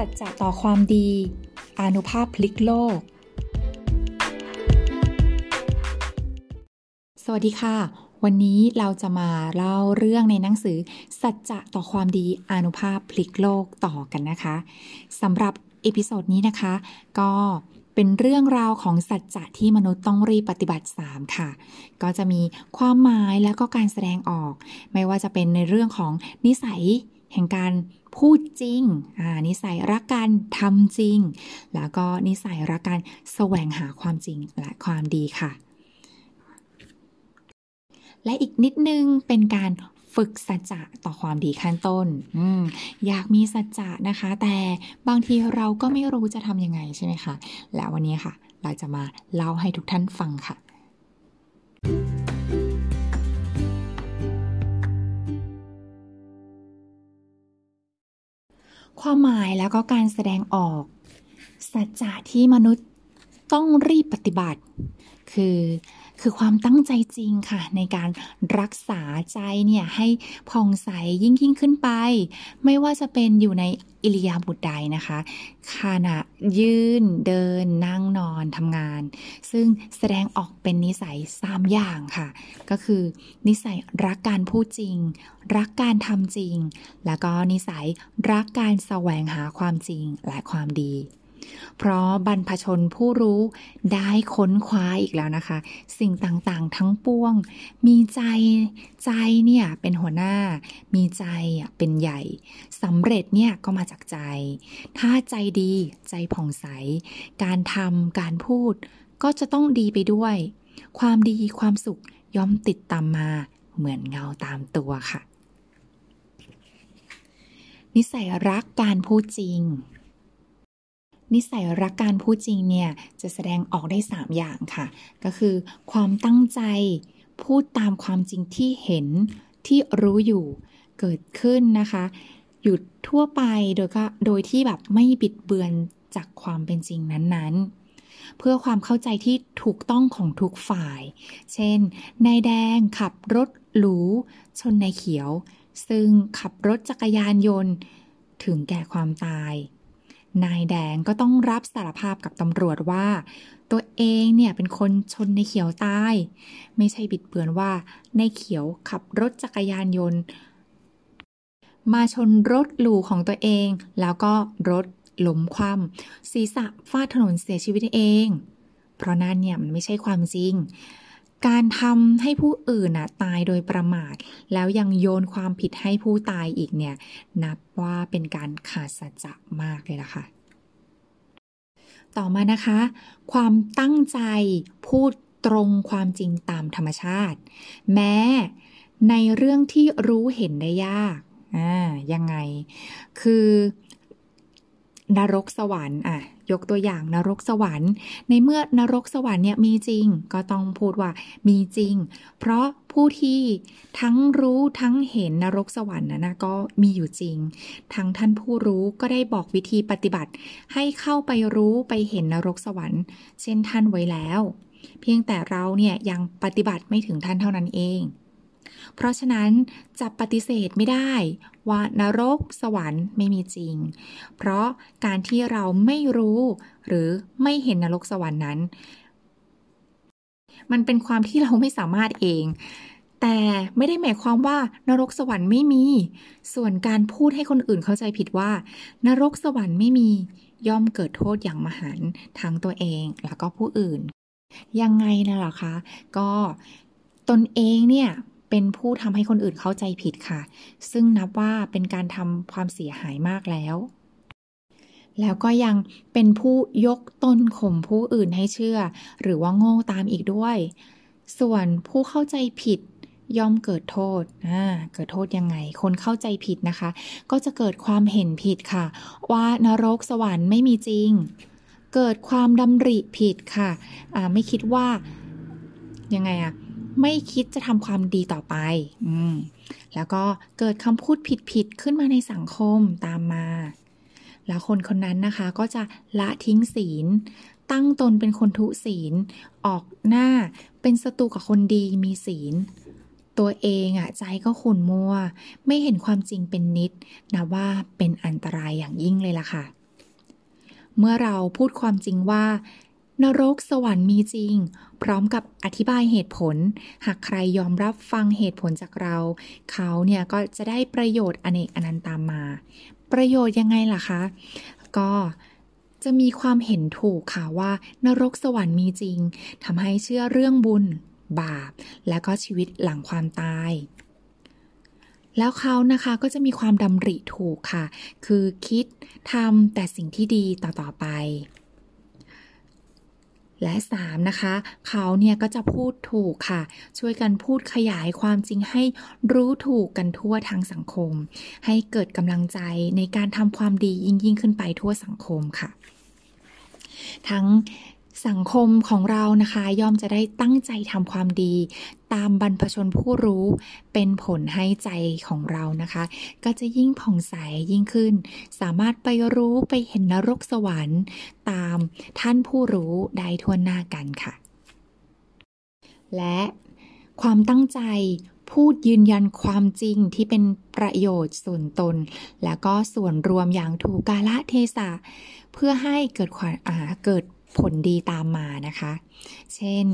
สัจจะต่อความดี อานุภาพพลิกโลก สวัสดีค่ะ วันนี้เราจะมาเล่าเรื่องในหนังสือ สัจจะต่อความดีอานุภาพพลิกโลกต่อกันนะคะสำหรับ episode นี้นะคะ ก็เป็นเรื่องราวของสัจจะที่มนุษย์ต้องรีบปฏิบัติ 3 ค่ะ ก็จะมีความหมายแล้วก็การแสดงออก ไม่ว่าจะเป็นในเรื่องของนิสัยแห่งการ พูดจริงนิสัยรักการทำจริง แล้วก็นิสัยรักการแสวงหาความจริงและความดีค่ะ และอีกนิดนึงเป็นการฝึกสัจจะต่อความดีขั้นต้นออยากมีสัจจะนะคะ แต่บางทีเราก็ไม่รู้จะทำยังไงใช่ไหมคะ แล้ววันนี้ค่ะ เราจะมาเล่าให้ทุกท่านฟังค่ะ ความหมายแล้วก็การแสดงออก สัจจะที่มนุษย์ต้องรีบปฏิบัติ คือ คือความตั้งใจจริงค่ะ ในการรักษาใจเนี่ยให้ผ่องใสยิ่งยิ่งขึ้นไป ไม่ว่าจะเป็นอยู่ในอิริยาบถใดนะคะขณะยืนเดินนั่งนอนทำงาน ซึ่งแสดงออกเป็นนิสัยสามอย่างค่ะ ก็คือนิสัยรักการพูดจริง รักการทำจริง แล้วก็นิสัยรักการแสวงหาความจริงและความดี เพราะบรรพชนผู้รู้ได้ค้นคว้าอีกแล้วนะคะ สิ่งต่างๆทั้งปวง มีใจใจเนี่ยเป็นหัวหน้า มีใจเป็นใหญ่สำเร็จเนี่ยก็มาจากใจ ถ้าใจดีใจผ่องใส การทำการพูด ก็จะต้องดีไปด้วย ความดีความสุขย่อมติดตามมาเหมือนเงาตามตัวค่ะ นิสัยรักการพูดจริง นิสัยรักการพูดจริงเนี่ย จะแสดงออกได้ 3 อย่างค่ะ ก็คือ ความตั้งใจพูดตามความจริงที่เห็นที่รู้อยู่เกิดขึ้นนะคะ หยุดทั่วไปโดยก็โดยที่แบบไม่บิดเบือนจากความเป็นจริงนั้นๆ เพื่อความเข้าใจที่ถูกต้องของทุกฝ่าย เช่น นายแดงขับรถหรูชนนายเขียว ซึ่งขับรถจักรยานยนต์ถึงแก่ความตาย นายแดงก็ต้องรับสารภาพกับตำรวจว่า ตัวเองเนี่ยเป็นคนชนในเขียวตาย ไม่ใช่บิดเบือนว่าในเขียวขับรถจักรยานยนต์ มาชนรถหลูของตัวเอง แล้วก็รถล้มคว่ำศีรษะฟาดถนนเสียชีวิตเอง เพราะนั่นเนี่ยมันไม่ใช่ความจริง การทำให้ผู้อื่นนะตายโดยประมาท แล้วยังโยนความผิดให้ผู้ตายอีกเนี่ย นับว่าเป็นการขาดสัจจะมากเลยล่ะค่ะต่อมานะคะ ความตั้งใจพูดตรงความจริงตามธรรมชาติ แม้ในเรื่องที่รู้เห็นได้ยากอ่ายังไง คือนรกสวรรค์อะ ยกตัวอย่างนรกสวรรค์ ในเมื่อนรกสวรรค์เนี่ยมีจริง ก็ต้องพูดว่ามีจริง เพราะผู้ที่ทั้งรู้ทั้งเห็นนรกสวรรค์นะนะก็มีอยู่จริง ทั้งท่านผู้รู้ก็ได้บอกวิธีปฏิบัติ ให้เข้าไปรู้ไปเห็นนรกสวรรค์ เช่นท่านไว้แล้ว เพียงแต่เราเนี่ยยังปฏิบัติไม่ถึงท่านเท่านั้นเอง เพราะฉะนั้นจะปฏิเสธไม่ได้ว่านรกสวรรค์ไม่มีจริง เพราะการที่เราไม่รู้หรือไม่เห็นนรกสวรรค์นั้น มันเป็นความที่เราไม่สามารถเอง แต่ไม่ได้หมายความว่านรกสวรรค์ไม่มี ส่วนการพูดให้คนอื่นเข้าใจผิดว่า นรกสวรรค์ไม่มีย่อมเกิดโทษอย่างมหันทั้งตัวเองแล้วก็ผู้อื่น ยังไงนะล่ะคะ ก็ตนเองเนี่ย เป็นผู้ทำให้คนอื่นเข้าใจผิดค่ะ ซึ่งนับว่าเป็นการทำความเสียหายมากแล้ว แล้วก็ยังเป็นผู้ยกตนข่มผู้อื่นให้เชื่อ หรือว่าโง่ตามอีกด้วย ส่วนผู้เข้าใจผิดย่อมเกิดโทษอ่าเกิดโทษยังไง คนเข้าใจผิดนะคะ ก็จะเกิดความเห็นผิดค่ะ ว่านรกสวรรค์ไม่มีจริง เกิดความดำริผิดค่ะ อ่า ไม่คิดว่า ยังไงอะ ไม่คิดจะทำความดีต่อไป อืม แล้วก็เกิดคำพูดผิดๆขึ้นมาในสังคมตามมา แล้วคนคนนั้นนะคะ ก็จะละทิ้งศีล ตั้งตนเป็นคนทุศีล ออกหน้าเป็นศัตรูกับคนดีมีศีล ตัวเองอะใจก็ขุ่นมัว ไม่เห็นความจริงเป็นนิดนะว่าเป็นอันตรายอย่างยิ่งเลยล่ะค่ะ เมื่อเราพูดความจริงว่า นรกสวรรค์มีจริง พร้อมกับอธิบายเหตุผล หากใครยอมรับฟังเหตุผลจากเรา เขาเนี่ยก็จะได้ประโยชน์อเนกอนันต์ตามมา ประโยชน์ยังไงล่ะคะ ก็จะมีความเห็นถูกค่ะว่านรกสวรรค์มีจริงทำให้เชื่อเรื่องบุญ บาป และก็ชีวิตหลังความตาย แล้วเขานะคะก็จะมีความดำริถูกค่ะ คือคิดทำแต่สิ่งที่ดีต่อๆไป และ 3 นะคะ เขาเนี่ยก็จะพูดถูกค่ะ ช่วยกันพูดขยายความจริงให้รู้ถูกกันทั่วทั้งสังคม ให้เกิดกำลังใจในการทำความดียิ่งยิ่งขึ้นไปทั่วสังคมค่ะ ทั้ง สังคมของเรานะคะย่อมจะได้ตั้งใจทำความดี ตามบรรพชนผู้รู้เป็นผลให้ใจของเรานะคะ ก็จะยิ่งผ่องใสยิ่งขึ้น สามารถไปรู้ไปเห็นนรกสวรรค์ ตามท่านผู้รู้ได้ทั่วหน้ากันค่ะ และความตั้งใจพูดยืนยันความจริงที่เป็นประโยชน์ส่วนตน และก็ส่วนรวมอย่างถูกกาละเทศะ เพื่อให้เกิดความเกิด ผลดีตามมานะคะ เช่น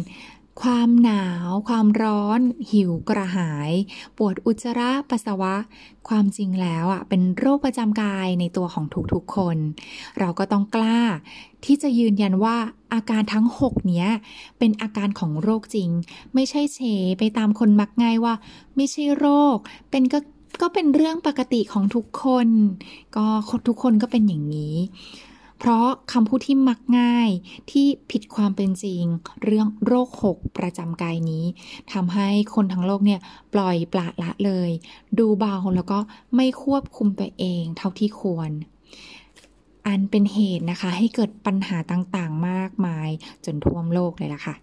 ความหนาว ความร้อน หิวกระหาย ปวดอุจจาระปัสสาวะ ความจริงแล้วอะเป็นโรคประจำกายในตัวของทุกๆคน เราก็ต้องกล้าที่จะยืนยันว่าอาการทั้ง 6 เนี้ย เป็นอาการของโรคจริง ไม่ใช่เฉไปตามคนมักง่ายว่า ไม่ใช่โรค เป็นก็ก็เป็นเรื่องปกติของทุกคน ก็ทุกคนก็เป็นอย่างนี้ เพราะคำพูดที่มักง่ายที่ผิดความเป็นจริง เรื่องโรคหกประจำกายนี้ทำให้คนทั้งโลกเนี่ยปล่อยปละละเลย ดูเบาแล้วก็ไม่ควบคุมตัวเองเท่าที่ควรอันเป็นเหตุนะคะให้เกิดปัญหาต่างๆ มากมายจนท่วมโลกเลยล่ะค่ะ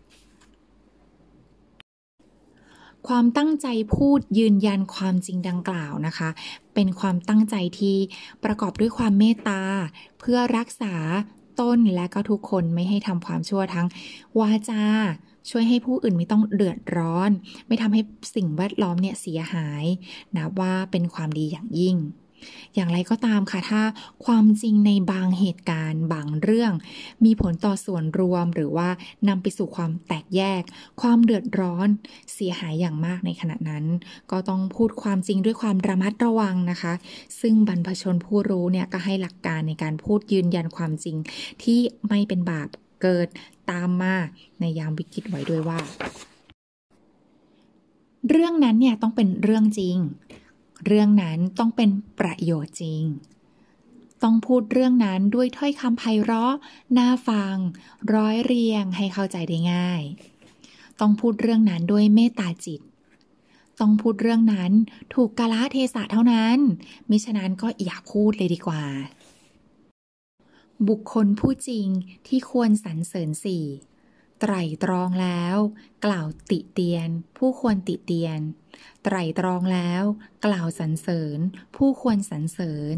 ความตั้งใจพูดยืนยันความจริงดังกล่าวนะคะ เป็นความตั้งใจที่ประกอบด้วยความเมตตา เพื่อรักษาต้นและก็ทุกคนไม่ให้ทำความชั่วทั้งวาจาช่วยให้ผู้อื่นไม่ต้องเดือดร้อน ไม่ทำให้สิ่งแวดล้อมเนี่ยเสียหายนะว่าเป็นความดีอย่างยิ่ง อย่างไรก็ตามค่ะถ้าความจริงในบางเหตุการณ์บางเรื่อง มีผลต่อส่วนรวมหรือว่านำไปสู่ความแตกแยก ความเดือดร้อนเสียหายอย่างมากในขณะนั้น ก็ต้องพูดความจริงด้วยความระมัดระวังนะคะ ซึ่งบรรพชนผู้รู้เนี่ยก็ให้หลักการในการพูดยืนยันความจริงที่ไม่เป็นบาปเกิดตามมาในยามวิกฤตไว้ด้วยว่า เรื่องนั้นเนี่ยต้องเป็นเรื่องจริง เรื่องนั้นต้องเป็นประโยชน์จริง ต้องพูดเรื่องนั้นด้วยถ้อยคำไพเราะ น่าฟัง ร้อยเรียงให้เข้าใจได้ง่าย ต้องพูดเรื่องนั้นด้วยเมตตาจิต ต้องพูดเรื่องนั้นถูกกาลเทศะเท่านั้น มิฉะนั้นก็อย่าพูดเลยดีกว่า บุคคลผู้จริงที่ควรสรรเสริญสี่ไตรตรองแล้ว กล่าวติเตียน ผู้ควรติเตียน ไตรตรองแล้ว กล่าวสรรเสริญ ผู้ควรสรรเสริญ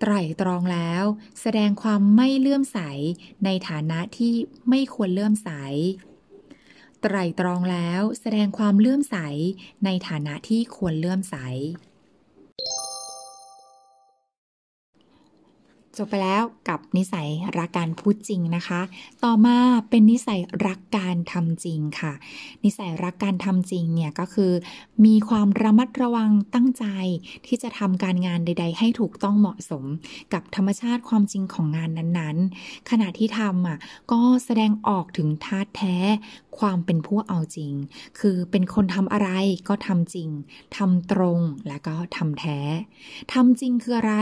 ไตรตรองแล้ว แสดงความไม่เลื่อมใส ในฐานะที่ไม่ควรเลื่อมใส ไตรตรองแล้ว แสดงความเลื่อมใส ในฐานะที่ควรเลื่อมใส จบไปแล้วกับนิสัยรักการพูดจริงนะคะ ต่อมาเป็นนิสัยรักการทำจริงค่ะ นิสัยรักการทำจริงเนี่ยก็คือ มีความระมัดระวังตั้งใจที่จะทำการงานใด ๆ ให้ถูกต้องเหมาะสม กับธรรมชาติความจริงของงานนั้นๆ ขณะที่ทำอะก็แสดงออกถึงธาแท้ ความเป็นผู้เอาจริง คือเป็นคนทำอะไรก็ทำจริงทำตรงและก็ทำแท้ทำจริงคืออะไร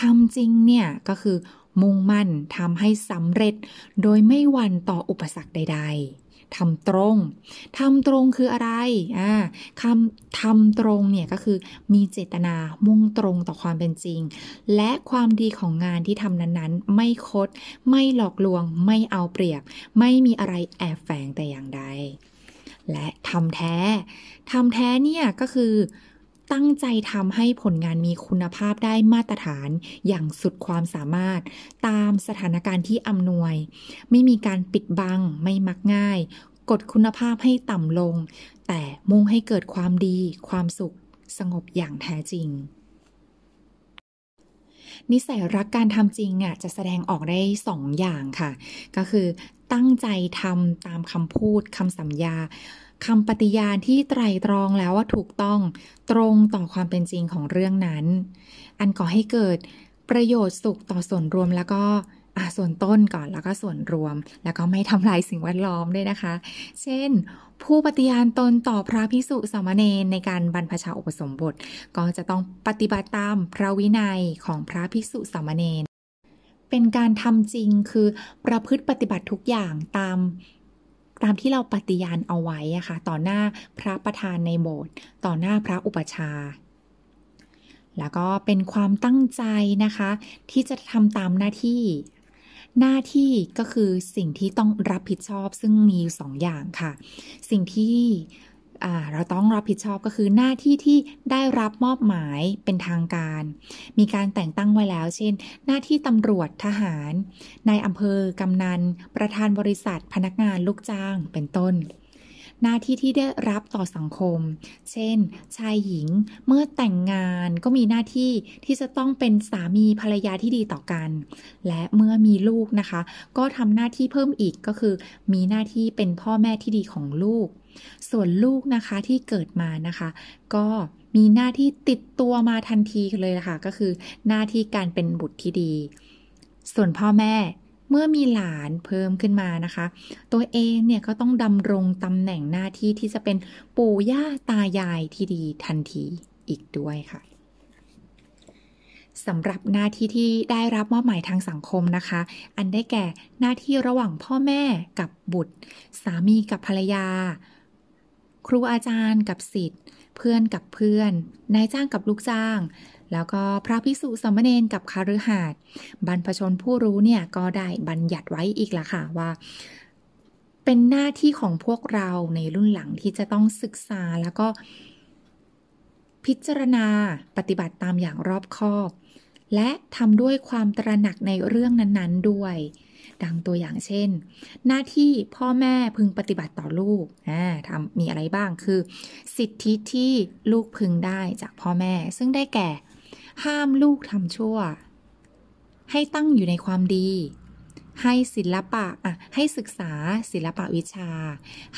ทำจริงเนี่ยก็คือ มุ่งมั่นทำให้สำเร็จ โดยไม่หวั่นต่ออุปสรรคใด ๆทำตรง ทำตรงคืออะไร อ่าคำทำตรงเนี่ยก็คือมีเจตนามุ่งตรงต่อความเป็นจริง และความดีของงานที่ทำนั้นๆ ไม่คด ไม่หลอกลวง ไม่เอาเปรียบ ไม่มีอะไรแอบแฝงแต่อย่างใด และทำแท้ ทำแท้เนี่ยก็คือ ตั้งใจทำให้ผลงานมีคุณภาพได้มาตรฐานอย่างสุดความสามารถ ตามสถานการณ์ที่อำนวย ไม่มีการปิดบัง ไม่มักง่าย กดคุณภาพให้ต่ำลง แต่มุ่งให้เกิดความดี ความสุข สงบอย่างแท้จริงนิสัยรักการทำจริงอะจะแสดงออกได้สองอย่างค่ะ ก็คือตั้งใจทำตามคำพูดคำสัญญา คำปฏิญาณที่ไตรตรองแล้วว่าถูกต้องตรงต่อความเป็นจริงของเรื่องนั้น อันก่อให้เกิดประโยชน์สุขต่อส่วนรวมแล้วก็ส่วนต้นก่อนแล้วก็ส่วนรวม แล้วก็ไม่ทำลายสิ่งแวดล้อมด้วยนะคะ เช่น ผู้ปฏิญาณตนต่อพระพิสุสามเณรในการบรรพชาอุปสมบท ก็จะต้องปฏิบัติตามพระวินัยของพระพิสุสามเณรเป็นการทำจริงคือประพฤติปฏิบัติทุกอย่างตาม ตามที่เราปฏิญาณเอาไว้อะคะ่ะ ต่อหน้าพระประธานในโบสถ์ต่อหน้าพระอุปชา แล้วก็เป็นความตั้งใจนะคะ ที่จะทำตามหน้าที่ หน้าที่ก็คือสิ่งที่ต้องรับผิดชอบซึ่งมีสองอย่างค่ะ สิ่งที่ เราต้องรับผิดชอบก็คือหน้าที่ที่ได้รับมอบหมายเป็นทางการ มีการแต่งตั้งไว้แล้ว เช่น หน้าที่ตำรวจทหารนายอำเภอกำนัน ประธานบริษัท พนักงานลูกจ้าง เป็นต้น หน้าที่ที่ได้รับต่อสังคม เช่น ชายหญิงเมื่อแต่งงานก็มีหน้าที่ที่จะต้องเป็นสามีภรรยาที่ดีต่อกัน และเมื่อมีลูกนะคะ ก็ทำหน้าที่เพิ่มอีกก็คือ มีหน้าที่เป็นพ่อแม่ที่ดีของลูก ส่วนลูกนะคะที่เกิดมานะคะ ก็มีหน้าที่ติดตัวมาทันทีเลยค่ะ ก็คือหน้าที่การเป็นบุตรที่ดี ส่วนพ่อแม่เมื่อมีหลานเพิ่มขึ้นมานะคะ ตัวเองเนี่ยก็ต้องดำรงตำแหน่งหน้าที่ที่จะเป็นปู่ย่าตายายที่ดีทันทีอีกด้วยค่ะสำหรับหน้าที่ที่ได้รับมอบหมายทางสังคมนะคะ อันได้แก่หน้าที่ระหว่างพ่อแม่กับบุตร สามีกับภรรยา ครูอาจารย์กับสิทธิ์ เพื่อนกับเพื่อน นายจ้างกับลูกจ้าง แล้วก็พระภิกษุสมณเณรกับคาฤหัสบรรพชนผู้รู้เนี่ยก็ได้บัญญัติไว้อีกละค่ะว่าเป็นหน้าที่ของพวกเราในรุ่นหลังที่จะต้องศึกษาแล้วก็ พิจารณาปฏิบัติตามอย่างรอบคอบ และทำด้วยความตระหนักในเรื่องนั้นๆด้วย ดังตัวอย่างเช่น หน้าที่พ่อแม่พึงปฏิบัติต่อลูกทำมีอะไรบ้างคือ สิทธิที่ลูกพึงได้จากพ่อแม่ ซึ่งได้แก่ ห้ามลูกทำชั่ว ให้ตั้งอยู่ในความดี ให้ศิลปะอะให้ศึกษาศิลปะวิชา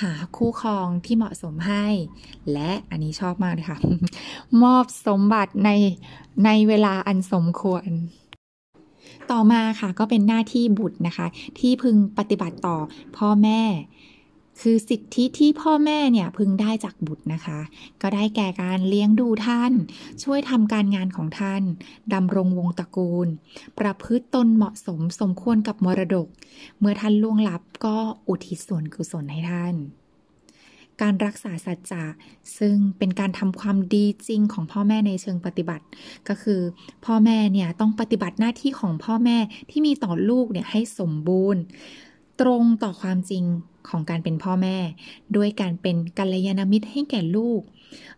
หาคู่ครองที่เหมาะสมให้ และอันนี้ชอบมากเลยค่ะ มอบสมบัติในในเวลาอันสมควร ต่อมาค่ะก็เป็นหน้าที่บุตรนะคะ ที่พึงปฏิบัติต่อพ่อแม่ คือสิทธิที่พ่อแม่เนี่ยพึงได้จากบุตรนะคะ ก็ได้แก่การเลี้ยงดูท่าน ช่วยทำการงานของท่านดำรงวงตระกูล ประพฤติตนเหมาะสมสมควรกับมรดก เมื่อท่านล่วงลับก็อุทิศส่วนกุศลให้ท่าน การรักษาสัจจะซึ่งเป็นการทำความดีจริงของพ่อแม่ในเชิงปฏิบัติ ก็คือพ่อแม่เนี่ยต้องปฏิบัติหน้าที่ของพ่อแม่ที่มีต่อลูกเนี่ยให้สมบูรณ์ ตรงต่อความจริงของการเป็นพ่อแม่ ด้วยการเป็นกัลยาณมิตรให้แก่ลูก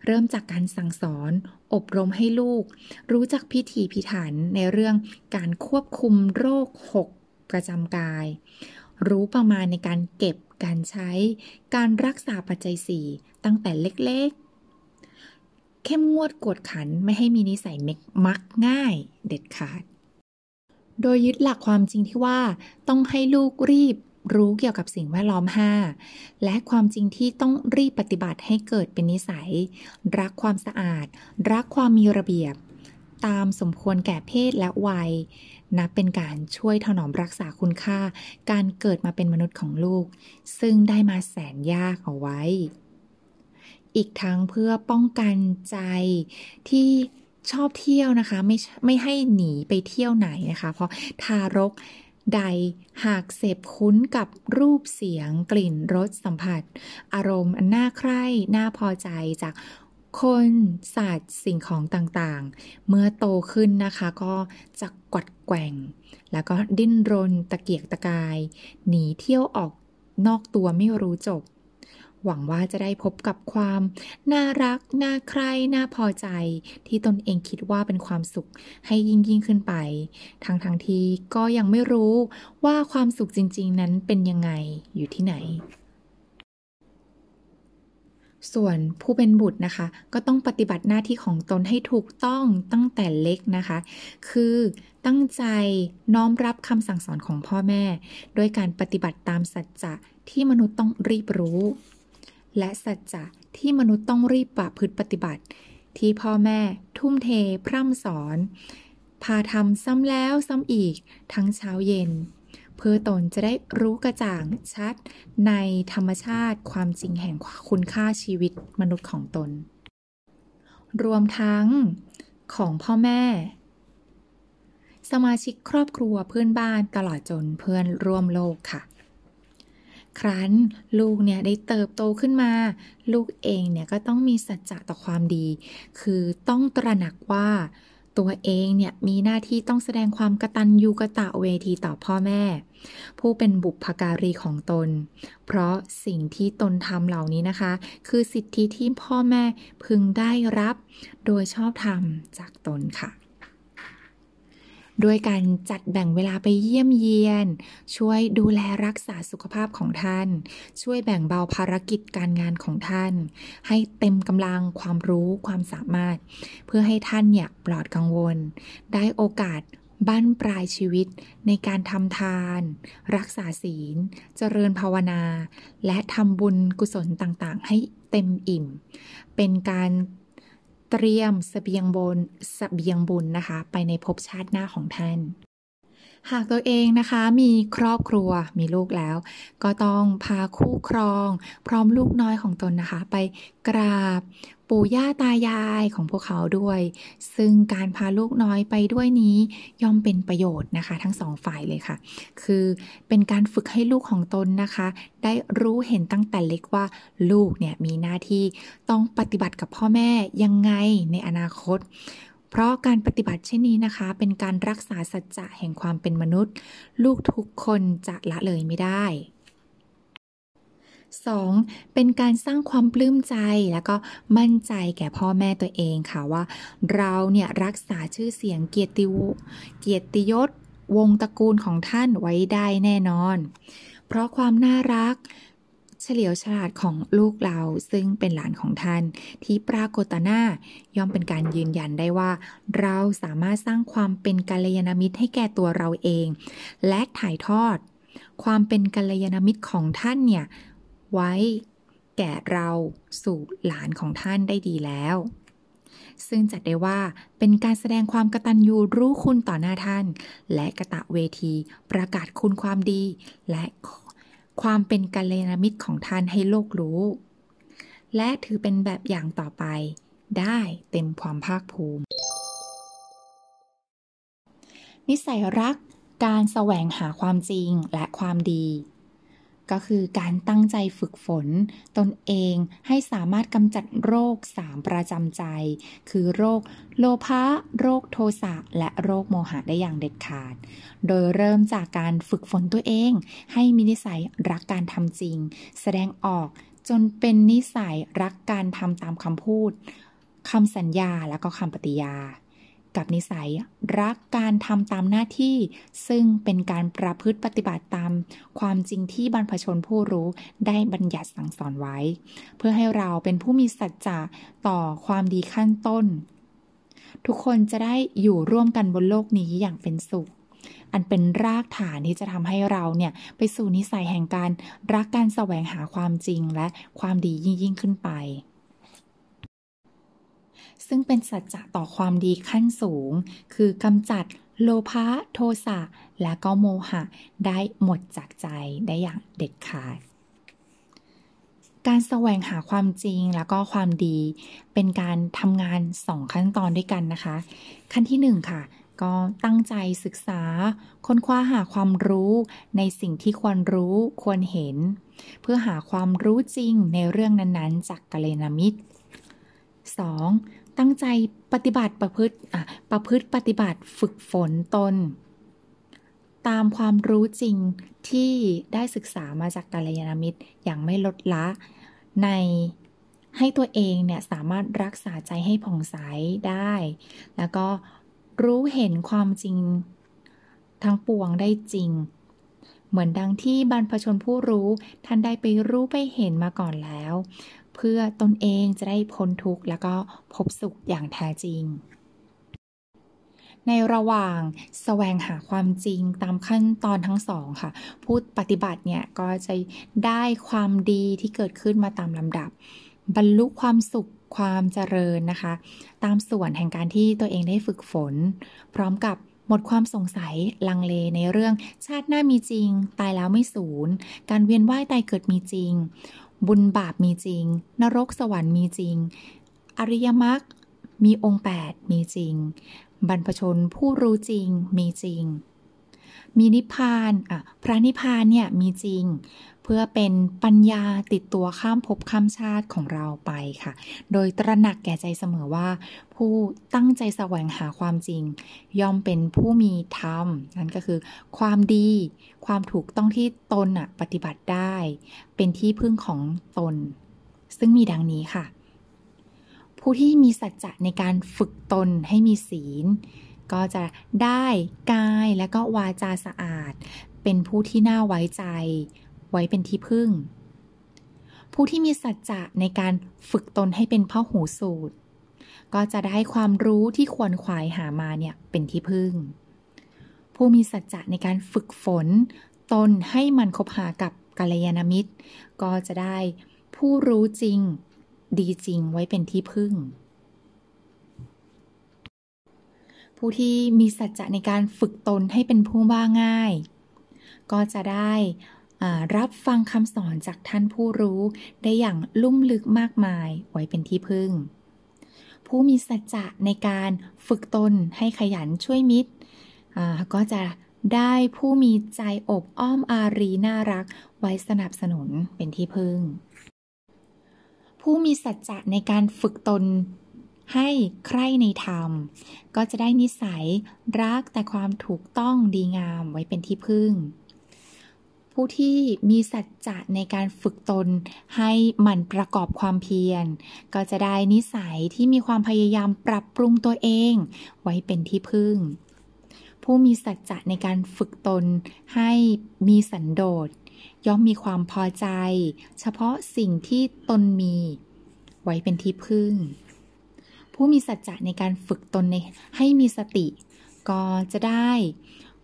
เริ่มจากการสั่งสอน อบรมให้ลูก รู้จักพิธีพิถันในเรื่องการควบคุมโรคหกประจำกาย รู้ประมาณในการเก็บ การใช้ การรักษาปัจจัยสี่ตั้งแต่เล็กๆ เข้มงวดกวดขันไม่ให้มีนิสัยเมกมักง่ายเด็ดขาด โดยยึดหลักความจริงที่ว่าต้องให้ลูกรีบรู้เกี่ยวกับสิ่งแวดล้อม 5 และความจริงที่ต้องรีบปฏิบัติให้เกิดเป็นนิสัย รักความสะอาด รักความมีระเบียบ ตามสมควรแก่เพศและวัย นับเป็นการช่วยถนอมรักษาคุณค่า การเกิดมาเป็นมนุษย์ของลูก ซึ่งได้มาแสนยากเอาไว้ อีกทั้งเพื่อป้องกันใจที่ชอบเที่ยวนะคะ ไม่ไม่ให้หนีไปเที่ยวไหนนะคะ เพราะทารกใดหากเสพคุ้นกับรูปเสียงกลิ่นรสสัมผัส อารมณ์น่าใคร่น่าพอใจจาก คนสัตว์สิ่งของต่างๆ เมื่อโตขึ้นนะคะก็จะกวัดแกว่ง แล้วก็ดิ้นรนตะเกียกตะกาย หนีเที่ยวออกนอกตัวไม่รู้จบ หวังว่าจะได้พบกับความ น่ารัก น่าใคร่ น่าพอใจ ที่ตนเองคิดว่าเป็นความสุขให้ยิ่งยิ่งขึ้นไป ทั้งทั้งที่ก็ยังไม่รู้ว่าความสุขจริง ๆ นั้นเป็นยังไงอยู่ที่ไหน ส่วนผู้เป็นบุตรนะคะ ก็ต้องปฏิบัติหน้าที่ของตนให้ถูกต้องตั้งแต่เล็กนะคะ คือตั้งใจน้อมรับคำสั่งสอนของพ่อแม่ โดยการปฏิบัติตามสัจจะที่มนุษย์ต้องรีบรู้ และสัจจะที่มนุษย์ต้องรีบประพฤติปฏิบัติ ที่พ่อแม่ทุ่มเท พร่ำสอน พาทำซ้ำแล้วซ้ำอีกทั้งเช้าเย็น เพื่อตนจะได้รู้กระจ่างชัดในธรรมชาติความจริงแห่งคุณค่าชีวิตมนุษย์ของตน รวมทั้งของพ่อแม่ สมาชิกครอบครัวเพื่อนบ้านตลอดจนเพื่อนร่วมโลกค่ะครั้นลูกเนี่ยได้เติบโตขึ้นมา ลูกเองเนี่ยก็ต้องมีสัจจะต่อความดี คือต้องตระหนักว่า ตัวเองเนี่ยมีหน้าที่ต้องแสดงความกตัญญูกะตะเวทีต่อพ่อแม่ ผู้เป็นบุพการีของตน เพราะสิ่งที่ตนทำเหล่านี้นะคะ คือสิทธิที่พ่อแม่พึงได้รับ โดยชอบธรรมจากตนค่ะ ด้วยการจัดแบ่งเวลาไปเยี่ยมเยียน ช่วยดูแลรักษาสุขภาพของท่าน ช่วยแบ่งเบาภารกิจการงานของท่าน ให้เต็มกำลังความรู้ความสามารถ เพื่อให้ท่านเนี่ยปลอดกังวล ได้โอกาสบั้นปลายชีวิตในการทำทาน รักษาศีล เจริญภาวนา และทำบุญกุศลต่างๆ ให้เต็มอิ่ม เป็นการ เตรียมสเสบียงบนสเสบียงบุญนะคะ ไปในภพชาติหน้าของท่าน หากตัวเองนะคะมีครอบครัวมีลูกแล้ว ก็ต้องพาคู่ครอง พร้อมลูกน้อยของตนนะคะ ไปกราบ ปู่ย่าตายายของพวกเขาด้วย ซึ่งการพาลูกน้อยไปด้วยนี้ย่อมเป็นประโยชน์นะคะ ทั้งสองฝ่ายเลยค่ะ คือเป็นการฝึกให้ลูกของตนนะคะ ได้รู้เห็นตั้งแต่เล็กว่าลูกเนี่ยมีหน้าที่ต้องปฏิบัติกับพ่อแม่ยังไงในอนาคตเพราะการปฏิบัติเช่นนี้นะคะ เป็นการรักษาสัจจะแห่งความเป็นมนุษย์ ลูกทุกคนจะละเลยไม่ได้ 2. เป็นการสร้างความปลื้มใจและก็มั่นใจแก่พ่อแม่ตัวเองค่ะว่า เราเนี่ยรักษาชื่อเสียงเกียรติวเกียรติยศ วงตระกูลของท่านไว้ได้แน่นอน เพราะความน่ารักเฉลียวฉลาดของลูกเราซึ่งเป็นหลานของท่าน ที่ปรากฏหน้าย่อมเป็นการยืนยันได้ว่า เราสามารถสร้างความเป็นกัลยาณมิตรให้แก่ตัวเราเอง และถ่ายทอด ความเป็นกัลยาณมิตรของท่านเนี่ย ไว้ แก่เราสู่หลานของท่านได้ดีแล้ว ซึ่งจัดได้ว่าเป็นการแสดงความกตัญญูรู้คุณต่อหน้าท่าน และกะตะเวทีประกาศคุณความดี และความเป็นกัลยาณมิตรของท่านให้โลกรู้ และถือเป็นแบบอย่างต่อไป ได้เต็มความภาคภูมิ นิสัยรักการแสวงหาความจริงและความดี ก็คือการตั้งใจฝึกฝน ตนเองให้สามารถกำจัดโรคสามประจำใจ คือโรคโลภะโรคโทสะและโรคโมหะได้อย่างเด็ดขาด โดยเริ่มจากการฝึกฝนตัวเอง ให้มีนิสัยรักการทำจริง แสดงออกจนเป็นนิสัยรักการทำตามคำพูดคำสัญญาและก็คำปฏิญา กับนิสัยรักการทำตามหน้าที่ ซึ่งเป็นการประพฤติปฏิบัติตาม ความจริงที่บรรพชนผู้รู้ได้บัญญัติสั่งสอนไว้ เพื่อให้เราเป็นผู้มีสัจจะต่อความดีขั้นต้น ทุกคนจะได้อยู่ร่วมกันบนโลกนี้อย่างเป็นสุข อันเป็นรากฐานที่จะทำให้เราเนี่ยไปสู่นิสัยแห่งการรักการแสวงหาความจริงและความดียิ่งยิ่งขึ้นไป ซึ่งเป็นสัจจะต่อความดีขั้นสูง คือกำจัดโลภะโทสะและก็โมหะ ได้หมดจากใจได้อย่างเด็ดขาด การแสวงหาความจริงแล้วก็ความดี เป็นการทำงานสองขั้นตอนด้วยกันนะคะ ขั้นที่หนึ่งค่ะก็ตั้งใจศึกษา ค้นคว้าหาความรู้ในสิ่งที่ควรรู้ควรเห็น เพื่อหาความรู้จริงในเรื่องนั้นๆ จากกาเลนามิตร 2. ตั้งใจปฏิบัติประพฤติประพฤติปฏิบัติฝึกฝนตน ตามความรู้จริงที่ได้ศึกษามาจากกาลยานมิตรอย่างไม่ลดละในให้ตัวเองเนี่ยสามารถรักษาใจให้ผ่องใสได้ แล้วก็รู้เห็นความจริงทั้งปวงได้จริง เหมือนดังที่บรรพชนผู้รู้ท่านได้ไปรู้ไปเห็นมาก่อนแล้ว เพื่อตนเองจะได้พ้นทุกข์แล้วก็พบสุขอย่างแท้จริง ในระหว่างแสวงหาความจริงตามขั้นตอนทั้งสองค่ะ ผู้ปฏิบัติเนี่ยก็จะได้ความดีที่เกิดขึ้นมาตามลำดับ บรรลุความสุขความเจริญนะคะ ตามส่วนแห่งการที่ตัวเองได้ฝึกฝน พร้อมกับหมดความสงสัยลังเลในเรื่องชาติหน้ามีจริง ตายแล้วไม่สูญ การเวียนว่ายตายเกิดมีจริง บุญบาปมีจริง นรกสวรรค์มีจริง อริยมรรคมีองค์ 8 มีจริง บรรพชนผู้รู้จริงมีจริง มีนิพพานอะพระนิพพานเนี่ยมีจริง พื่อเป็นปัญญาติดตัวข้ามภพข้ามชาติของเราไปค่ะ โดยตระหนักแก่ใจเสมอว่า ผู้ตั้งใจแสวงหาความจริง ย่อมเป็นผู้มีธรรม นั่นก็คือ ความดี ความถูกต้องที่ตนอะปฏิบัติได้ เป็นที่พึ่งของตน ซึ่งมีดังนี้ค่ะ ผู้ที่มีสัจจะในการฝึกตนให้มีศีล ก็จะได้กายและก็วาจาสะอาด เป็นผู้ที่น่าไว้ใจ ไว้เป็นที่พึ่ง ผู้ที่มีสัจจะในการฝึกตนให้เป็นพ่อหูสูตร ก็จะได้ความรู้ที่ควรขวายหามาเนี่ยเป็นที่พึ่ง ผู้มีสัจจะในการฝึกฝน ตนให้มันคบหากับกัลยาณมิตร ก็จะได้ผู้รู้จริง ดีจริงไว้เป็นที่พึ่งผู้ที่มีสัจจะในการฝึกตนให้เป็นผู้ว่าง่าย ก็จะได้ รับฟังคำสอนจากท่านผู้รู้ได้อย่างลุ่มลึกมากมายไว้เป็นที่พึ่ง ผู้มีสัจจะในการฝึกตนให้ขยันช่วยมิตร ก็จะได้ผู้มีใจอบอ้อมอารีน่ารักไว้สนับสนุนเป็นที่พึ่ง ผู้มีสัจจะในการฝึกตนให้ใคร่ในธรรม ก็จะได้นิสัยรักแต่ความถูกต้องดีงามไว้เป็นที่พึ่ง ผู้ที่มีสัจจะในการฝึกตนให้หมั่นประกอบความเพียร ก็จะได้นิสัยที่มีความพยายามปรับปรุงตัวเอง ไว้เป็นที่พึ่ง ผู้มีสัจจะในการฝึกตนให้มีสันโดษ ย่อมมีความพอใจ เฉพาะสิ่งที่ตนมี ไว้เป็นที่พึ่ง ผู้มีสัจจะในการฝึกตนในให้มีสติ ก็จะได้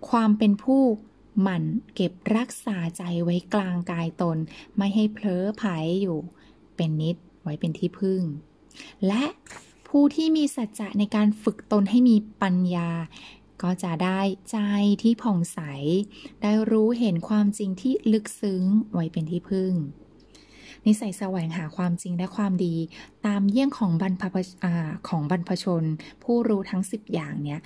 ความเป็นผู้ หมั่นเก็บรักษาใจไว้กลางกายตน ไม่ให้เผลอไผอยู่เป็นนิดไว้เป็นที่พึ่ง และผู้ที่มีสัจจะในการฝึกตนให้มีปัญญา ก็จะได้ใจที่ผ่องใส ได้รู้เห็นความจริงที่ลึกซึ้งไว้เป็นที่พึ่ง นิสัยแสวงหาความจริงและความดี ตามเยี่ยงของบรรพของบรรพชน ผู้รู้ทั้ง 10 อย่างเนี้ย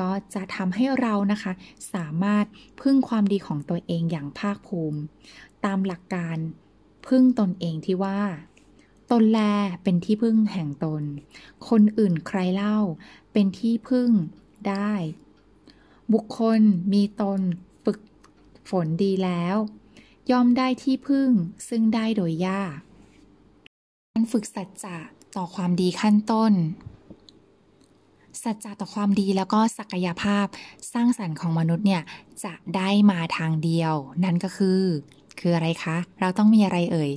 ก็จะทำให้เรานะคะ สามารถพึ่งความดีของตัวเองอย่างภาคภูมิ ตามหลักการพึ่งตนเองที่ว่า ตนแลเป็นที่พึ่งแห่งตน คนอื่นใครเล่า เป็นที่พึ่งได้ บุคคลมีตนฝึกฝนดีแล้ว ย่อมได้ที่พึ่งซึ่งได้โดยยาก การฝึกสัจจะต่อความดีขั้นต้น สัจจะต่อความดีแล้วก็ศักยภาพสร้างสรรค์ของมนุษย์เนี่ยจะได้มาทางเดียว นั่นก็คือ คืออะไรคะ เราต้องมีอะไรเอ่ย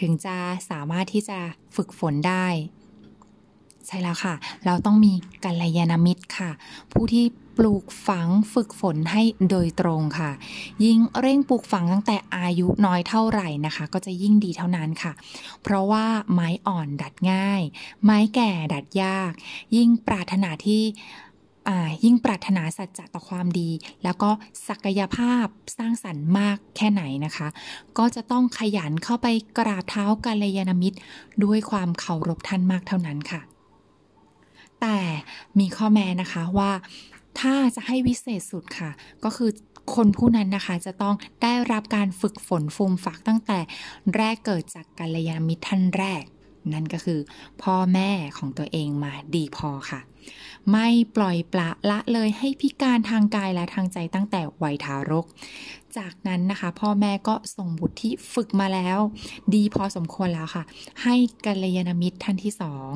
ถึงจะสามารถที่จะฝึกฝนได้ ใช่แล้วค่ะ เราต้องมีกัลยาณมิตรค่ะ ผู้ที่ ปลูกฝังฝึกฝนให้โดยตรงค่ะ ยิ่งเร่งปลูกฝังตั้งแต่อายุน้อยเท่าไหร่นะคะ ก็จะยิ่งดีเท่านั้นค่ะ เพราะว่าไม้อ่อนดัดง่าย ไม้แก่ดัดยาก ยิ่งปรารถนาที่ยิ่งปรารถนาสัจจะต่อความดี แล้วก็ศักยภาพสร้างสรรค์มากแค่ไหนนะคะ ก็จะต้องขยันเข้าไปกราบเท้ากาลยานมิตร ด้วยความเคารพท่านมากเท่านั้นค่ะ แต่มีข้อแม้นะคะว่า ถ้าจะให้วิเศษสุดค่ะ ก็คือคนผู้นั้นนะคะจะต้องได้รับการฝึกฝนฟูมฝักตั้งแต่แรกเกิดจากกัลยาณมิตรท่านแรก นั่นก็คือ พ่อแม่ของตัวเองมาดีพอค่ะ ไม่ปล่อยปละละเลยให้พิการทางกายและทางใจตั้งแต่วัยทารก จากนั้นนะคะพ่อแม่ก็ส่งบุตรที่ฝึกมาแล้ว ดีพอสมควรแล้วค่ะ ให้กัลยาณมิตรท่านที่สอง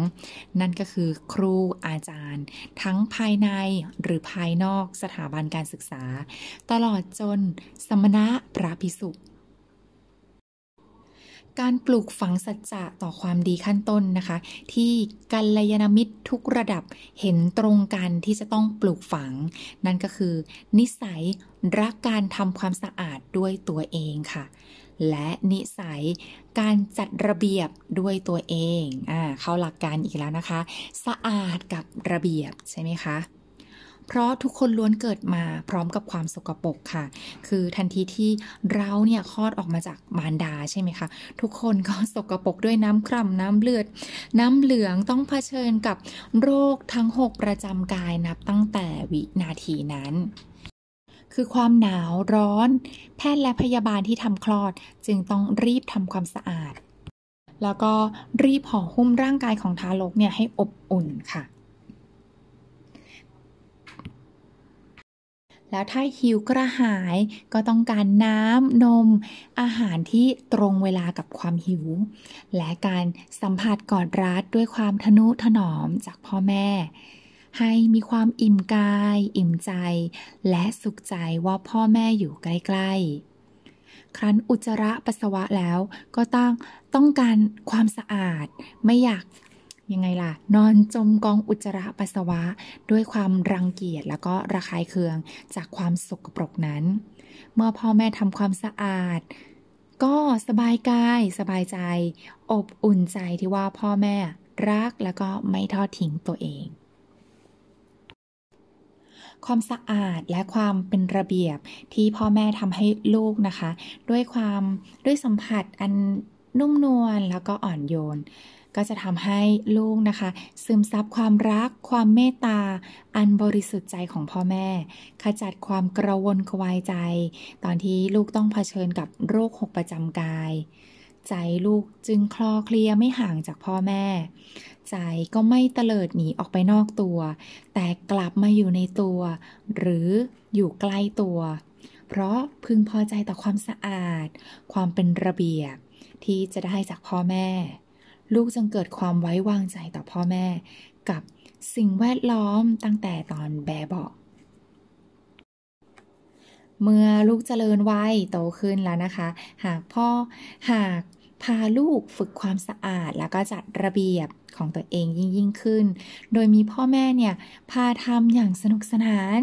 นั่นก็คือครูอาจารย์ ทั้งภายในหรือภายนอกสถาบันการศึกษา ตลอดจนสมณะพระภิกษุ การปลูกฝังสัจจะต่อความดีขั้นต้นนะคะ ที่กัลยาณมิตรทุกระดับเห็นตรงกันที่จะต้องปลูกฝัง นั่นก็คือ นิสัยรักการทำความสะอาดด้วยตัวเองค่ะ และนิสัยการจัดระเบียบด้วยตัวเองอ่าเข้าหลักการอีกแล้วนะคะ สะอาดกับระเบียบใช่ไหมคะ เพราะทุกคนล้วนเกิดมาพร้อมกับความสกปรกค่ะ คือทันทีที่เราเนี่ยคลอดออกมาจากมารดาใช่ไหมคะ ทุกคนก็สกปรกด้วยน้ำคร่ำน้ำเลือด น้ำเหลืองต้องเผชิญกับโรคทั้ง 6 ประจำกายนับตั้งแต่วินาทีนั้นคือความหนาวร้อน แพทย์และพยาบาลที่ทำคลอด จึงต้องรีบทำความสะอาด แล้วก็รีบห่อหุ้มร่างกายของทารกเนี่ยให้อบอุ่นค่ะ แล้วถ้าหิวกระหายก็ต้องการน้ำนม อาหารที่ตรงเวลากับความหิว และการสัมผัสกอดรัดด้วยความทนุถนอมจากพ่อแม่ ให้มีความอิ่มกาย อิ่มใจ และสุขใจว่าพ่อแม่อยู่ใกล้ๆครั้นอุจจาระปัสสาวะแล้วก็ต้องต้องการความสะอาด ไม่อยาก ยังไงล่ะ นอนจมกองอุจจาระปัสสาวะ ด้วยความรังเกียจแล้วก็ระคายเคืองจากความสกปรกนั้น เมื่อพ่อแม่ทำความสะอาด ก็สบายกายสบายใจ อบอุ่นใจที่ว่าพ่อแม่รักแล้วก็ไม่ทอดทิ้งตัวเองความสะอาดและความเป็นระเบียบที่พ่อแม่ทำให้ลูกนะคะ ด้วยความด้วยสัมผัสอันนุ่มนวลแล้วก็อ่อนโยน ก็จะทำให้ลูกนะคะ ซึมซับความรัก ความเมตตา อันบริสุทธิ์ใจของพ่อแม่ ขจัดความกระวนกระวายใจ ตอนที่ลูกต้องเผชิญกับโรคหกประจำกาย ใจลูกจึงคลอเคลียไม่ห่างจากพ่อแม่ ใจก็ไม่เตลิดหนีออกไปนอกตัว แต่กลับมาอยู่ในตัว หรืออยู่ใกล้ตัว เพราะพึงพอใจต่อความสะอาด ความเป็นระเบียบที่จะได้จากพ่อแม่ ลูกจึงเกิดความไว้วางใจต่อพ่อแม่ กับสิ่งแวดล้อมตั้งแต่ตอนแบเบาเมื่อลูกเจริญวัยโตขึ้นแล้วนะคะ หากพ่อหากพาลูกฝึกความสะอาดแล้วก็จัดระเบียบของตัวเองยิ่งยิ่งขึ้น โดยมีพ่อแม่เนี่ยพาทำอย่างสนุกสนาน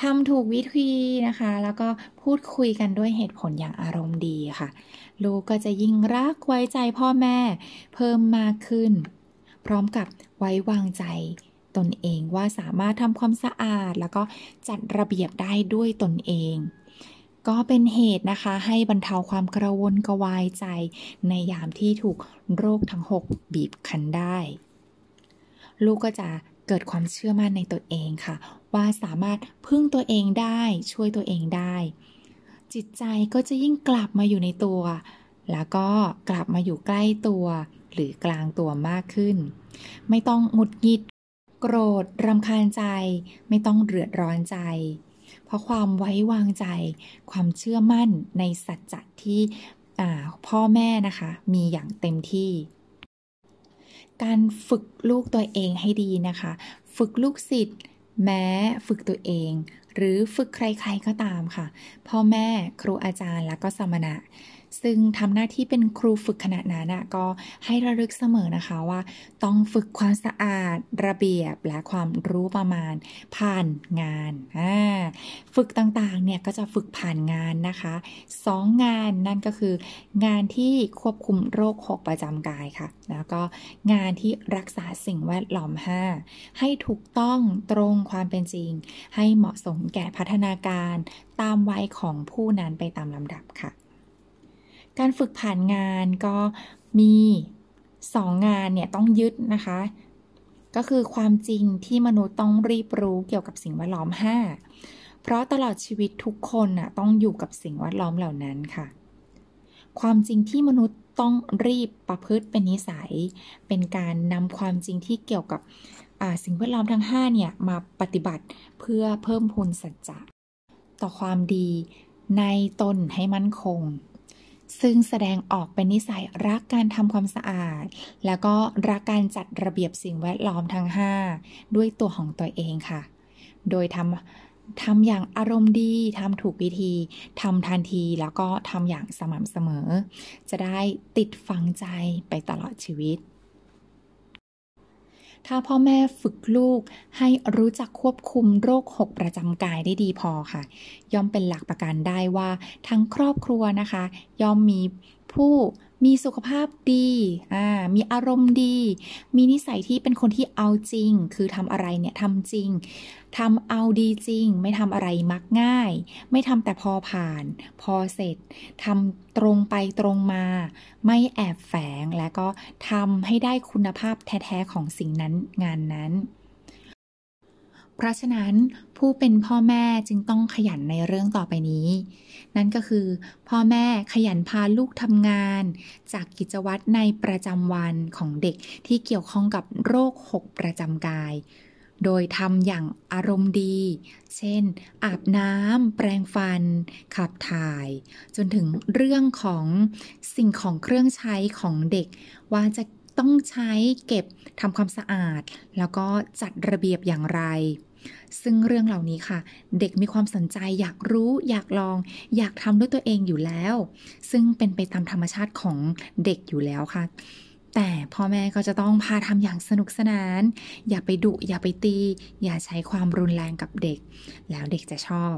ทำถูกวิธีนะคะ แล้วก็พูดคุยกันด้วยเหตุผลอย่างอารมณ์ดีค่ะ ลูกก็จะยิ่งรักไว้ใจพ่อแม่ เพิ่มมากขึ้น พร้อมกับไว้วางใจ ตนเองว่าสามารถทำความสะอาด แล้วก็จัดระเบียบได้ด้วยตนเอง ก็เป็นเหตุนะคะ ให้บรรเทาความกระวนกระวายใจ ในยามที่ถูกโรคทั้ง 6 บีบคั้นได้ ลูกก็จะเกิดความเชื่อมั่นในตัวเองค่ะ ว่าสามารถพึ่งตัวเองได้ช่วยตัวเองได้ จิตใจก็จะยิ่งกลับมาอยู่ในตัว แล้วก็กลับมาอยู่ใกล้ตัว หรือกลางตัวมากขึ้น ไม่ต้องหงุดหงิด โกรธรำคาญใจ ไม่ต้องเดือดร้อนใจ เพราะความไว้วางใจ ความเชื่อมั่นในสัจจะที่พ่อแม่นะคะมีอย่างเต็มที่ การฝึกลูกตัวเองให้ดีนะคะ ฝึกลูกศิษย์ แม้ฝึกตัวเอง หรือฝึกใครๆก็ตามค่ะ พ่อแม่ครูอาจารย์และก็สมณะ ซึ่งทำหน้าที่เป็นครูฝึกขณะนั้นก็ให้ระลึกเสมอนะคะว่า ต้องฝึกความสะอาดระเบียบและความรู้ประมาณผ่านงานฝึกต่างๆเนี่ยก็จะฝึกผ่านงานนะคะสองงานนั่นก็คืองานที่ควบคุมโรคหกประจำกายค่ะ แล้วก็งานที่รักษาสิ่งแวดล้อม5ให้ถูกต้องตรงความเป็นจริง ให้เหมาะสมแก่พัฒนาการตามวัยของผู้นั้นไปตามลำดับค่ะ การฝึกผ่านงานก็มีสองงานเนี่ยต้องยึดนะคะ ก็คือความจริงที่มนุษย์ต้องรีบรู้เกี่ยวกับสิ่งแวดล้อม 5 เพราะตลอดชีวิตทุกคนน่ะต้องอยู่กับสิ่งแวดล้อมเหล่านั้นค่ะ ความจริงที่มนุษย์ต้องรีบประพฤติเป็นนิสัย เป็นการนำความจริงที่เกี่ยวกับสิ่งแวดล้อมทั้ง 5 เนี่ย มาปฏิบัติเพื่อเพิ่มพูนสัจจะต่อความดีในตนให้มั่นคง ซึ่งแสดงออกเป็นนิสัยรักการทำความสะอาด แล้วก็รักการจัดระเบียบสิ่งแวดล้อมทั้ง 5 ด้วยตัวของตัวเองค่ะ โดยทำทำอย่างอารมณ์ดีทำถูกวิธีทำทันทีแล้วก็ทำอย่างสม่ำเสมอ จะได้ติดฝังใจไปตลอดชีวิต ถ้าพ่อแม่ฝึกลูกให้รู้จักควบคุมโรคหกประจำกายได้ดีพอค่ะ ย่อมเป็นหลักประกันได้ว่าทั้งครอบครัวนะคะ ย่อมมีผู้ มีสุขภาพดี อ่า มีอารมณ์ดี มีนิสัยที่เป็นคนที่เอาจริง คือทำอะไรเนี่ยทำจริงทำเอาดีจริง ไม่ทำอะไรมักง่าย ไม่ทำแต่พอผ่าน พอเสร็จทำตรงไปตรงมา ไม่แอบแฝงและก็ทำให้ได้คุณภาพแท้ ๆ ของสิ่งนั้นงานนั้น เพราะฉะนั้นผู้เป็นพ่อแม่จึงต้องขยันในเรื่องต่อไปนี้ นั่นก็คือ พ่อแม่ขยันพาลูกทำงาน จากกิจวัตรในประจำวันของเด็กที่เกี่ยวข้องกับโรคหกประจำกาย โดยทำอย่างอารมณ์ดี เช่น อาบน้ำแปรงฟัน ขับถ่าย จนถึงเรื่องของสิ่งของเครื่องใช้ของเด็กว่าจะ ต้องใช้เก็บทำความสะอาด แล้วก็จัดระเบียบอย่างไร ซึ่งเรื่องเหล่านี้ค่ะ เด็กมีความสนใจอยากรู้อยากลอง อยากทำด้วยตัวเองอยู่แล้ว ซึ่งเป็นไปตามธรรมชาติของเด็กอยู่แล้วค่ะแต่พ่อแม่ก็จะต้องพาทำอย่างสนุกสนาน อย่าไปดุ อย่าไปตี อย่าใช้ความรุนแรงกับเด็ก แล้วเด็กจะชอบ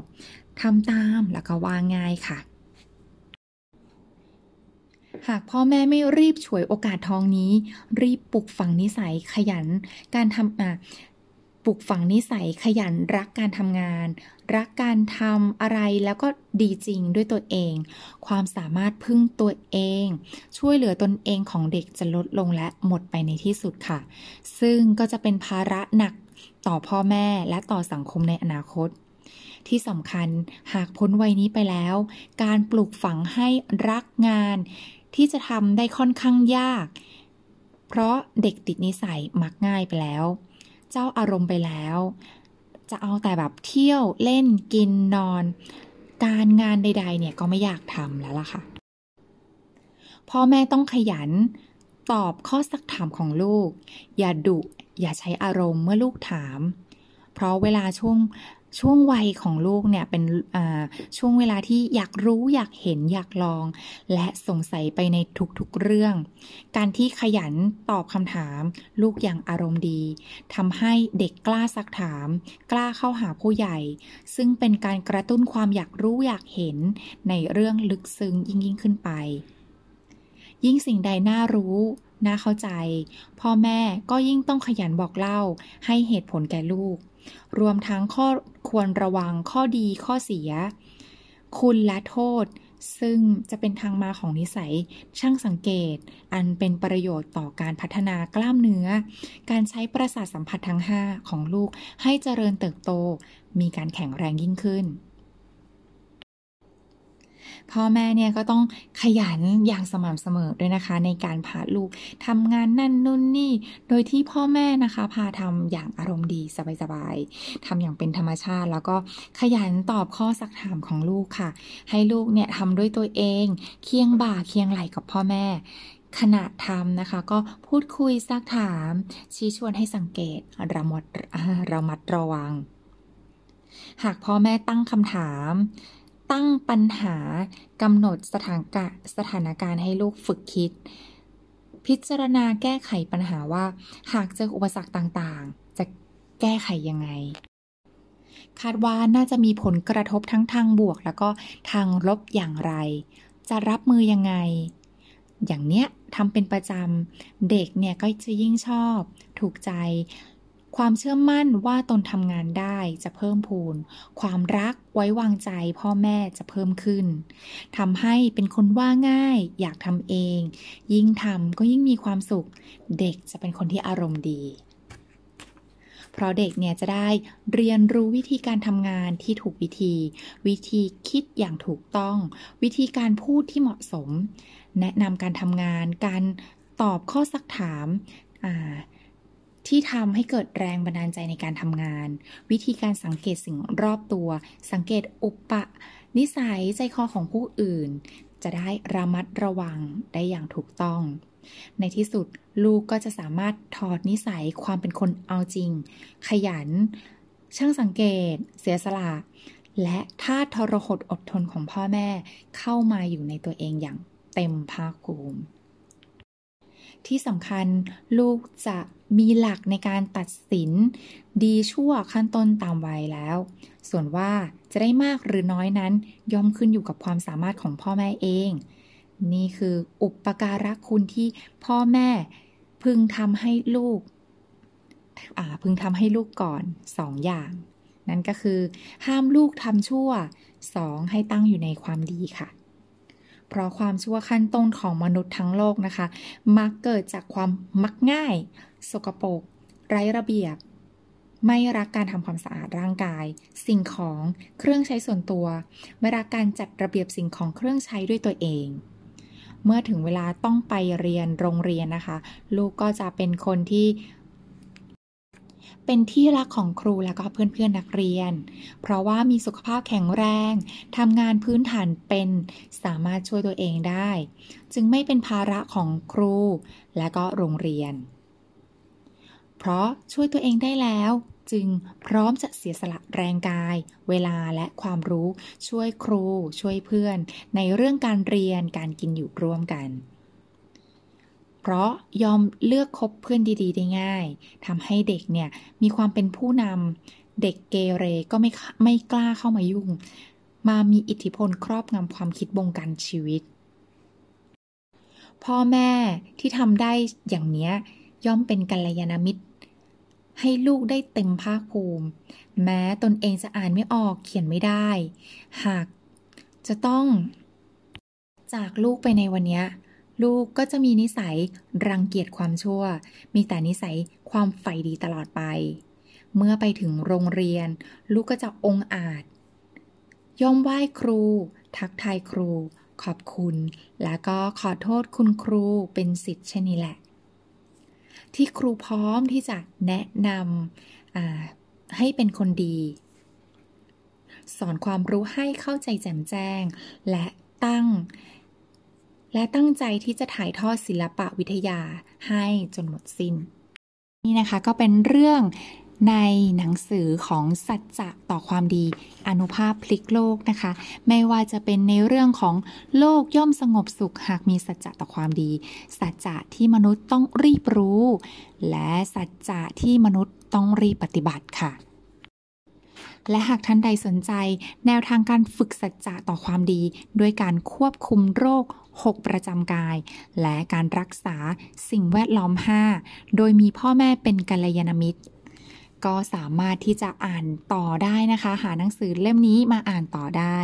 ทำตามแล้วก็วางง่ายค่ะ หากพ่อแม่ไม่รีบฉวยโอกาสทองนี้ รีบปลุกฝังนิสัยขยัน การทำอะปลุกฝังนิสัยขยันรักการทำงาน รักการทำอะไรแล้วก็ดีจริงด้วยตัวเอง ความสามารถพึ่งตัวเอง ช่วยเหลือตนเองของเด็กจะลดลงและหมดไปในที่สุดค่ะ ซึ่งก็จะเป็นภาระหนักต่อพ่อแม่และต่อสังคมในอนาคต ที่สำคัญหากพ้นวัยนี้ไปแล้ว การปลูกฝังให้รักงาน ที่จะทำได้ค่อนข้างยาก เพราะเด็กติดนิสัยมักง่ายไปแล้ว เจ้าอารมณ์ไปแล้ว จะเอาแต่แบบเที่ยวเล่นกินนอน การงานใด ๆ เนี่ยก็ไม่อยากทำแล้วล่ะค่ะพ่อแม่ต้องขยัน ตอบข้อสักถามของลูก อย่าดุ อย่าใช้อารมณ์เมื่อลูกถาม เพราะเวลาช่วง ช่วงวัยของลูกเนี่ยเป็นช่วงเวลาที่อยากรู้อยากเห็นอยากลอง และสงสัยไปในทุกๆเรื่อง การที่ขยันตอบคำถาม ลูกอย่างอารมณ์ดีทำให้เด็กกล้าซักถาม กล้าเข้าหาผู้ใหญ่ ซึ่งเป็นการกระตุ้นความอยากรู้อยากเห็นในเรื่องลึกซึ้งยิ่งยิ่งขึ้นไป ยิ่งสิ่งใดน่ารู้น่าเข้าใจ พ่อแม่ก็ยิ่งต้องขยันบอกเล่าให้เหตุผลแก่ลูก รวมทั้งข้อควรระวังข้อดีข้อเสีย คุณและโทษ ซึ่งจะเป็นทางมาของนิสัย ช่างสังเกต อันเป็นประโยชน์ต่อการพัฒนากล้ามเนื้อ การใช้ประสาทสัมผัสทั้ง 5 ของลูกให้เจริญเติบโต มีการแข็งแรงยิ่งขึ้น พ่อแม่เนี่ยก็ต้องขยันอย่างสม่ำเสมอด้วยนะคะ ในการพาลูกทำงานนั่นนู่นนี่ โดยที่พ่อแม่นะคะ พาทำอย่างอารมณ์ดีสบายๆทำอย่างเป็นธรรมชาติ แล้วก็ขยันตอบข้อสักถามของลูกค่ะ ให้ลูกเนี่ยทำด้วยตัวเอง เคียงบ่าเคียงไหลกับพ่อแม่ขณะทำนะคะก็พูดคุยซักถาม ชี้ชวนให้สังเกตระมัดระมัดระวัง หากพ่อแม่ตั้งคำถาม ตั้งปัญหากำหนดสถานกะสถานการณ์ให้ลูกฝึกคิด พิจารณาแก้ไขปัญหาว่า หากเจออุปสรรคต่างๆ จะแก้ไขยังไง คาดว่าน่าจะมีผลกระทบทั้งทางบวก แล้วก็ทางลบอย่างไร จะรับมือยังไง อย่างเนี้ยทำเป็นประจำเด็กเนี่ยก็จะยิ่งชอบ ถูกใจ ความเชื่อมั่นว่าตนทำงานได้จะเพิ่มพูน ความรักไว้วางใจพ่อแม่จะเพิ่มขึ้นทำให้เป็นคนว่าง่าย อยากทำเอง ยิ่งทำก็ยิ่งมีความสุข เด็กจะเป็นคนที่อารมณ์ดี เพราะเด็กเนี่ยจะได้เรียนรู้วิธีการทำงานที่ถูกวิธี วิธีคิดอย่างถูกต้อง วิธีการพูดที่เหมาะสม แนะนำการทำงาน การตอบข้อสักถาม ที่ทำให้เกิดแรงบันดาลใจในการทำงาน วิธีการสังเกตสิ่งรอบตัว สังเกตอุปะ นิสัยใจคอของผู้อื่น จะได้ระมัดระวังได้อย่างถูกต้อง ในที่สุดลูกก็จะสามารถถอดนิสัยความเป็นคนเอาจริง ขยัน ช่างสังเกต เสียสละและท่าทรหดอดทนของพ่อแม่เข้ามาอยู่ในตัวเองอย่างเต็มภาคภูมิ ที่สำคัญลูกจะมีหลักในการตัดสิน ดีชั่วขั้นต้นตามวัยแล้ว ส่วนว่าจะได้มากหรือน้อยนั้น ย่อมขึ้นอยู่กับความสามารถของพ่อแม่เอง นี่คืออุปการะคุณที่พ่อแม่พึงทำให้ลูกพึงทำให้ลูกก่อนสองอย่าง นั่นก็คือ ห้ามลูกทำชั่วสองให้ตั้งอยู่ในความดีค่ะ เพราะความชั่วขั้นต้นของมนุษย์ทั้งโลกนะคะ มักเกิดจากความมักง่าย สกปรกไร้ระเบียบ ไม่รักการทำความสะอาดร่างกาย สิ่งของเครื่องใช้ส่วนตัว ไม่รักการจัดระเบียบสิ่งของเครื่องใช้ด้วยตัวเองเมื่อถึงเวลาต้องไปเรียนโรงเรียนนะคะ ลูกก็จะเป็นคนที่ เป็นที่รักของครูและก็เพื่อนๆนักเรียน เพราะว่ามีสุขภาพแข็งแรงทำงานพื้นฐานเป็นสามารถช่วยตัวเองได้ จึงไม่เป็นภาระของครูและก็โรงเรียน เพราะช่วยตัวเองได้แล้วจึงพร้อมจะเสียสละแรงกาย เวลาและความรู้ช่วยครู ช่วยเพื่อน ในเรื่องการเรียนการกินอยู่ร่วมกัน เพราะยอมเลือกคบเพื่อนดีๆ ได้ง่ายทำให้เด็กเนี่ยมีความเป็นผู้นำเด็กเกเรก็ไม่ไม่กล้าเข้ามายุ่ง มามีอิทธิพลครอบงำความคิดบงการชีวิต พ่อแม่ที่ทำได้อย่างเนี้ย่อมเป็นกัลยาณมิตร ให้ลูกได้เต็มภาคภูมิ แม้ตนเองจะอ่านไม่ออกเขียนไม่ได้ หากจะต้องจากลูกไปในวันนี้ ลูกก็จะมีนิสัยรังเกียจความชั่ว มีแต่นิสัยความใฝ่ดีตลอดไป เมื่อไปถึงโรงเรียน ลูกก็จะองอาจ ย่อมไหว้ครู ทักทายครู ขอบคุณ แล้วก็ขอโทษคุณครูเป็นสิทธิ์เช่นนี้แหละ ที่ครูพร้อมที่จะแนะนำให้เป็นคนดี สอนความรู้ให้เข้าใจแจ่มแจ้ง และตั้ง และตั้งใจที่จะถ่ายทอดศิลปะวิทยาให้จนหมดสิน้น นี่นะคะก็เป็นเรื่องในหนังสือของสัจจะต่อความดีอนุภาพพลิกโลกนะคะ ไม่ว่าจะเป็นในเรื่องของโลกย่อมสงบสุขหากมีสัจจะต่อความดี สัจจะที่มนุษย์ต้องรีบรู้ และสัจจะที่มนุษย์ต้องรีบปฏิบัติค่ะ และหากท่านใดสนใจ แนวทางการฝึกสัจจะต่อความดี ด้วยการควบคุมโรค 6 ประจำกาย และการรักษาสิ่งแวดล้อม 5 โดยมีพ่อแม่เป็นกัลยาณมิตร ก็สามารถที่จะอ่านต่อได้นะคะ หาหนังสือเล่มนี้มาอ่านต่อได้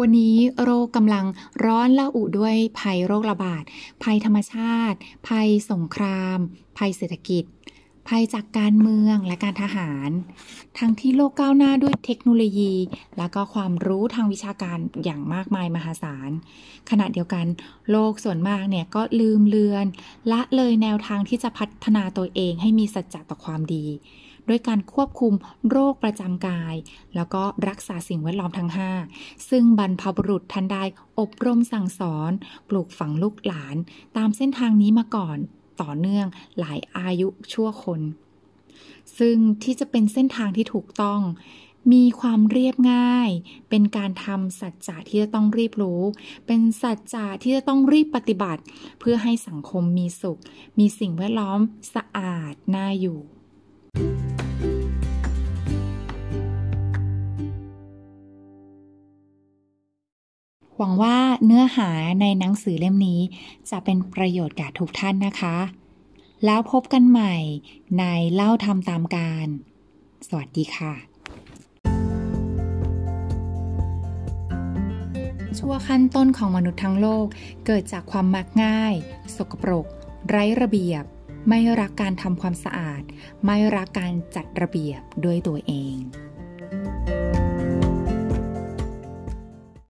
วันนี้โรคกำลังร้อนละอุด้วยภัยโรคระบาด ภัยธรรมชาติ ภัยสงคราม ภัยเศรษฐกิจ ภัยจากการเมืองและการทหาร ทั้งที่โลกก้าวหน้าด้วยเทคโนโลยี และก็ความรู้ทางวิชาการอย่างมากมายมหาศาล ขณะเดียวกันโลกส่วนมากเนี่ยก็ลืมเลือน ละเลยแนวทางที่จะพัฒนาตัวเองให้มีสัจจะต่อความดี ด้วยการควบคุมโรคประจำกาย แล้วก็รักษาสิ่งแวดล้อมทั้ง 5 ซึ่งบรรพบุรุษท่านได้อบรมสั่งสอน ปลูกฝังลูกหลาน ตามเส้นทางนี้มาก่อน ต่อเนื่องหลายอายุชั่วคน ซึ่งที่จะเป็นเส้นทางที่ถูกต้อง มีความเรียบง่าย เป็นการทำสัจจะที่จะต้องรีบรู้ เป็นสัจจะที่จะต้องรีบปฏิบัติ เพื่อให้สังคมมีสุข มีสิ่งแวดล้อมสะอาดน่าอยู่ วังว่าเนื้อหาในหนังสือเล่มนี้ จะเป็นประโยชน์แก่ทุกท่านนะคะ แล้วพบกันใหม่ในเล่าทำตามการ สวัสดีค่ะ ชั่วขั้นต้นของมนุษย์ทั้งโลกเกิดจากความมักง่าย สกปรก ไร้ระเบียบ ไม่รักการทำความสะอาด ไม่รักการจัดระเบียบด้วยตัวเอง thank you